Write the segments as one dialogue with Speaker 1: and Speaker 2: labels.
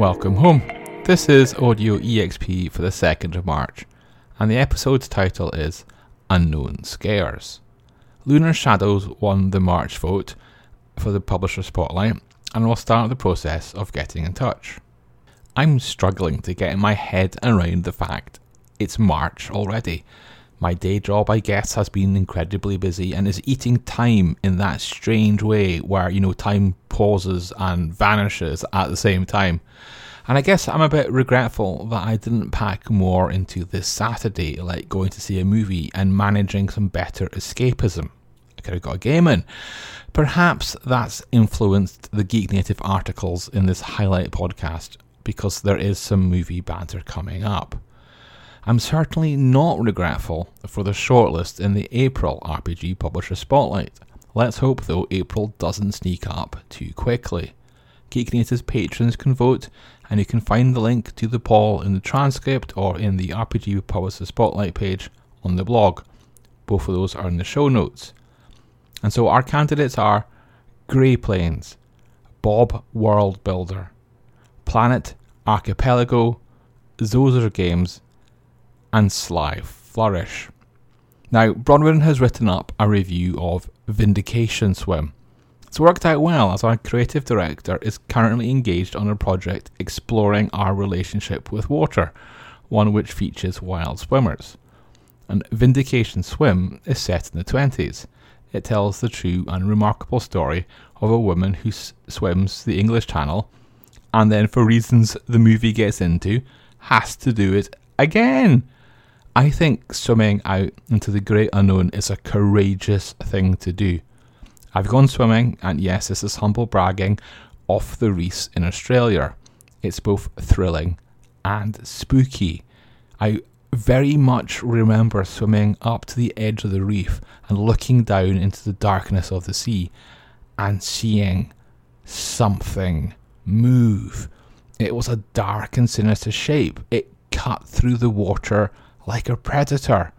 Speaker 1: Welcome home. This is Audio EXP for the 2nd of March, and the episode's title is Unknown Scares. Lunar Shadows won the March vote for the Publisher Spotlight and we'll start the process of getting in touch. I'm struggling to get in my head around the fact it's March already. My day job, I guess, has been incredibly busy and is eating time in that strange way where, you know, time pauses and vanishes at the same time. And I guess I'm a bit regretful that I didn't pack more into this Saturday, like going to see a movie and managing some better escapism. I could have got a game in. Perhaps that's influenced the Geek Native articles in this highlight podcast because there is some movie banter coming up. I'm certainly not regretful for the shortlist in the April RPG Publisher Spotlight. Let's hope, though, April doesn't sneak up too quickly. Geek Native's patrons can vote, and you can find the link to the poll in the transcript or in the RPG Publisher Spotlight page on the blog. Both of those are in the show notes. And so our candidates are Grey Plains, Bob World Builder, Planet Archipelago, Zoser Games, and Sly Flourish. Now, Bronwyn has written up a review of Vindication Swim. It's worked out well as our creative director is currently engaged on a project exploring our relationship with water, one which features wild swimmers. And Vindication Swim is set in the 20s. It tells the true and remarkable story of a woman who s- swims the English Channel and then, for reasons the movie gets into, has to do it again. I think swimming out into the great unknown is a courageous thing to do. I've gone swimming, and yes, this is humble bragging, off the reefs in Australia. It's both thrilling and spooky. I very much remember swimming up to the edge of the reef and looking down into the darkness of the sea and seeing something move. It was a dark and sinister shape. It cut through the water like a predator.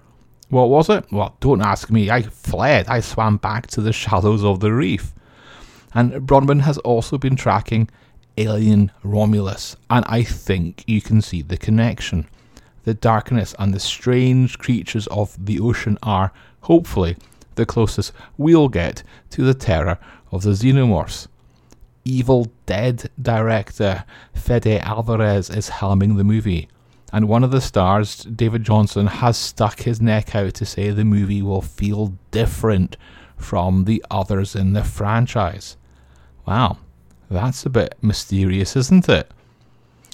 Speaker 1: What was it? Well, don't ask me. I fled. I swam back to the shallows of the reef. And Bronwyn has also been tracking Alien Romulus, and I think you can see the connection. The darkness and the strange creatures of the ocean are, hopefully, the closest we'll get to the terror of the xenomorphs. Evil Dead director Fede Alvarez is helming the movie and one of the stars, David Jonsson, has stuck his neck out to say the movie will feel different from the others in the franchise. Wow, that's a bit mysterious, isn't it?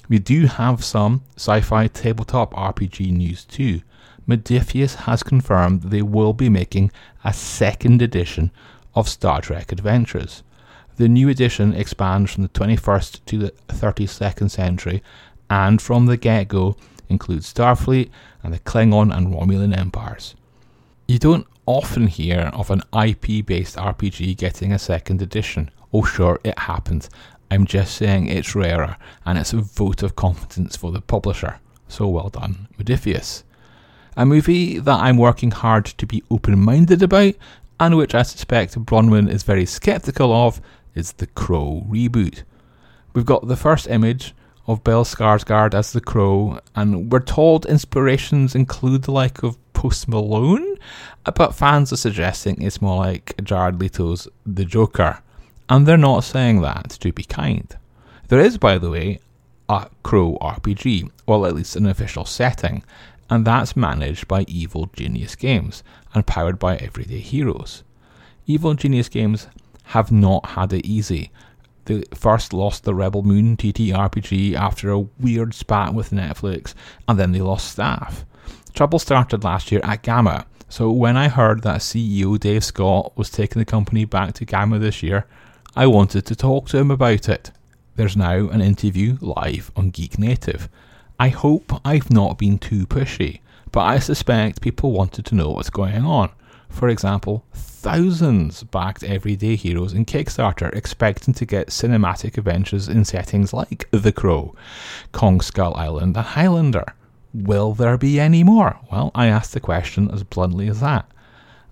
Speaker 1: We do have some sci fi tabletop RPG news too. Modiphius has confirmed they will be making a second edition of Star Trek Adventures. The new edition expands from the 21st to the 32nd century and from the get go includes Starfleet and the Klingon and Romulan empires. You don't often hear of an IP based RPG getting a second edition. Oh, sure, it happens. I'm just saying it's rarer and it's a vote of confidence for the publisher. So well done, Modiphius. A movie that I'm working hard to be open minded about and which I suspect Bronwyn is very sceptical of is the Crow reboot. We've got the first image of Bill Skarsgård as the Crow, and we're told inspirations include the like of Post Malone, uh, but fans are suggesting it's more like Jared Leto's The Joker, and they're not saying that to be kind. There is, by the way, a Crow RPG, well, at least an official setting, and that's managed by Evil Genius Games and powered by Everyday Heroes. Evil Genius Games have not had it easy, they first lost the Rebel Moon TTRPG after a weird spat with Netflix, and then they lost staff. Trouble started last year at GAMA, so when I heard that CEO Dave Scott was taking the company back to GAMA this year, I wanted to talk to him about it. There's now an interview live on Geek Native. I hope I've not been too pushy, but I suspect people wanted to know what's going on. For example, thousands backed Everyday Heroes in Kickstarter, expecting to get cinematic adventures in settings like The Crow, Kong Skull Island, and Highlander. Will there be any more? Well, I asked the question as bluntly as that.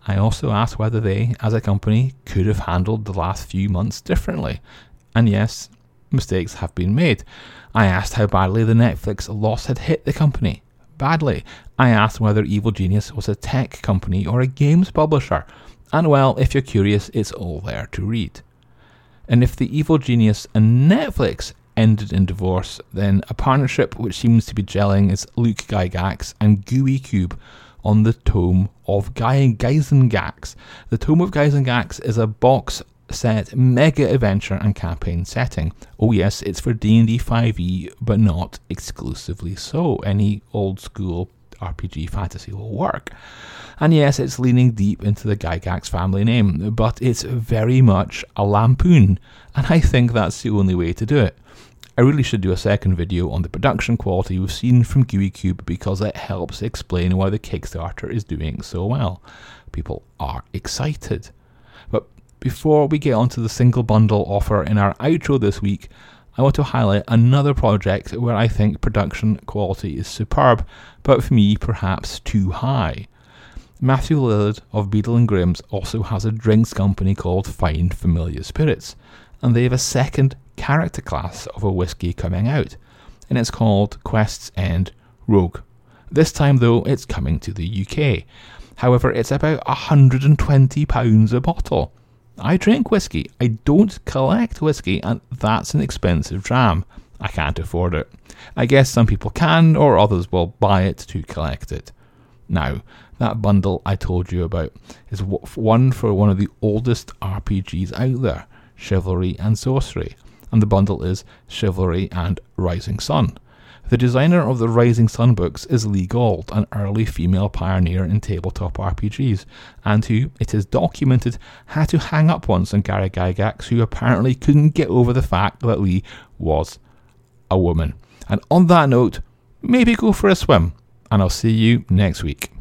Speaker 1: I also asked whether they, as a company, could have handled the last few months differently. And yes, mistakes have been made. I asked how badly the Netflix loss had hit the company. Badly. I asked whether Evil Genius was a tech company or a games publisher. And well, if you're curious, it's all there to read. And if the Evil Genius and Netflix ended in divorce, then a partnership which seems to be gelling is Luke Gygax and Gooey Cube on the Tome of Gyzaengaxx. The Tome of Gyzaengaxx is a box set mega adventure and campaign setting. Oh yes, it's for D&D 5e, but not exclusively so. Any old school RPG fantasy will work. And yes, it's leaning deep into the Gygax family name, but it's very much a lampoon, and I think that's the only way to do it. I really should do a second video on the production quality we've seen from Gooey Cube because it helps explain why the Kickstarter is doing so well. People are excited. But before we get onto the single bundle offer in our outro this week, I want to highlight another project where I think production quality is superb, but for me perhaps too high. Matthew Lillard of Beadle and Grimm's also has a drinks company called Fine Familiar Spirits, and they have a second character class of a whiskey coming out, and it's called Quest's End Rogue. This time, though, it's coming to the UK. However, it's about £120 a bottle. I drink whiskey, I don't collect whiskey, and that's an expensive dram. I can't afford it. I guess some people can, or others will buy it to collect it. Now, that bundle I told you about is one for one of the oldest RPGs out there Chivalry and Sorcery and the bundle is Chivalry and Rising Sun. The designer of the Rising Sun books is Lee Gold, an early female pioneer in tabletop RPGs, and who, it is documented, had to hang up once on Gary Gygax, who apparently couldn't get over the fact that Lee was a woman. And on that note, maybe go for a swim, and I'll see you next week.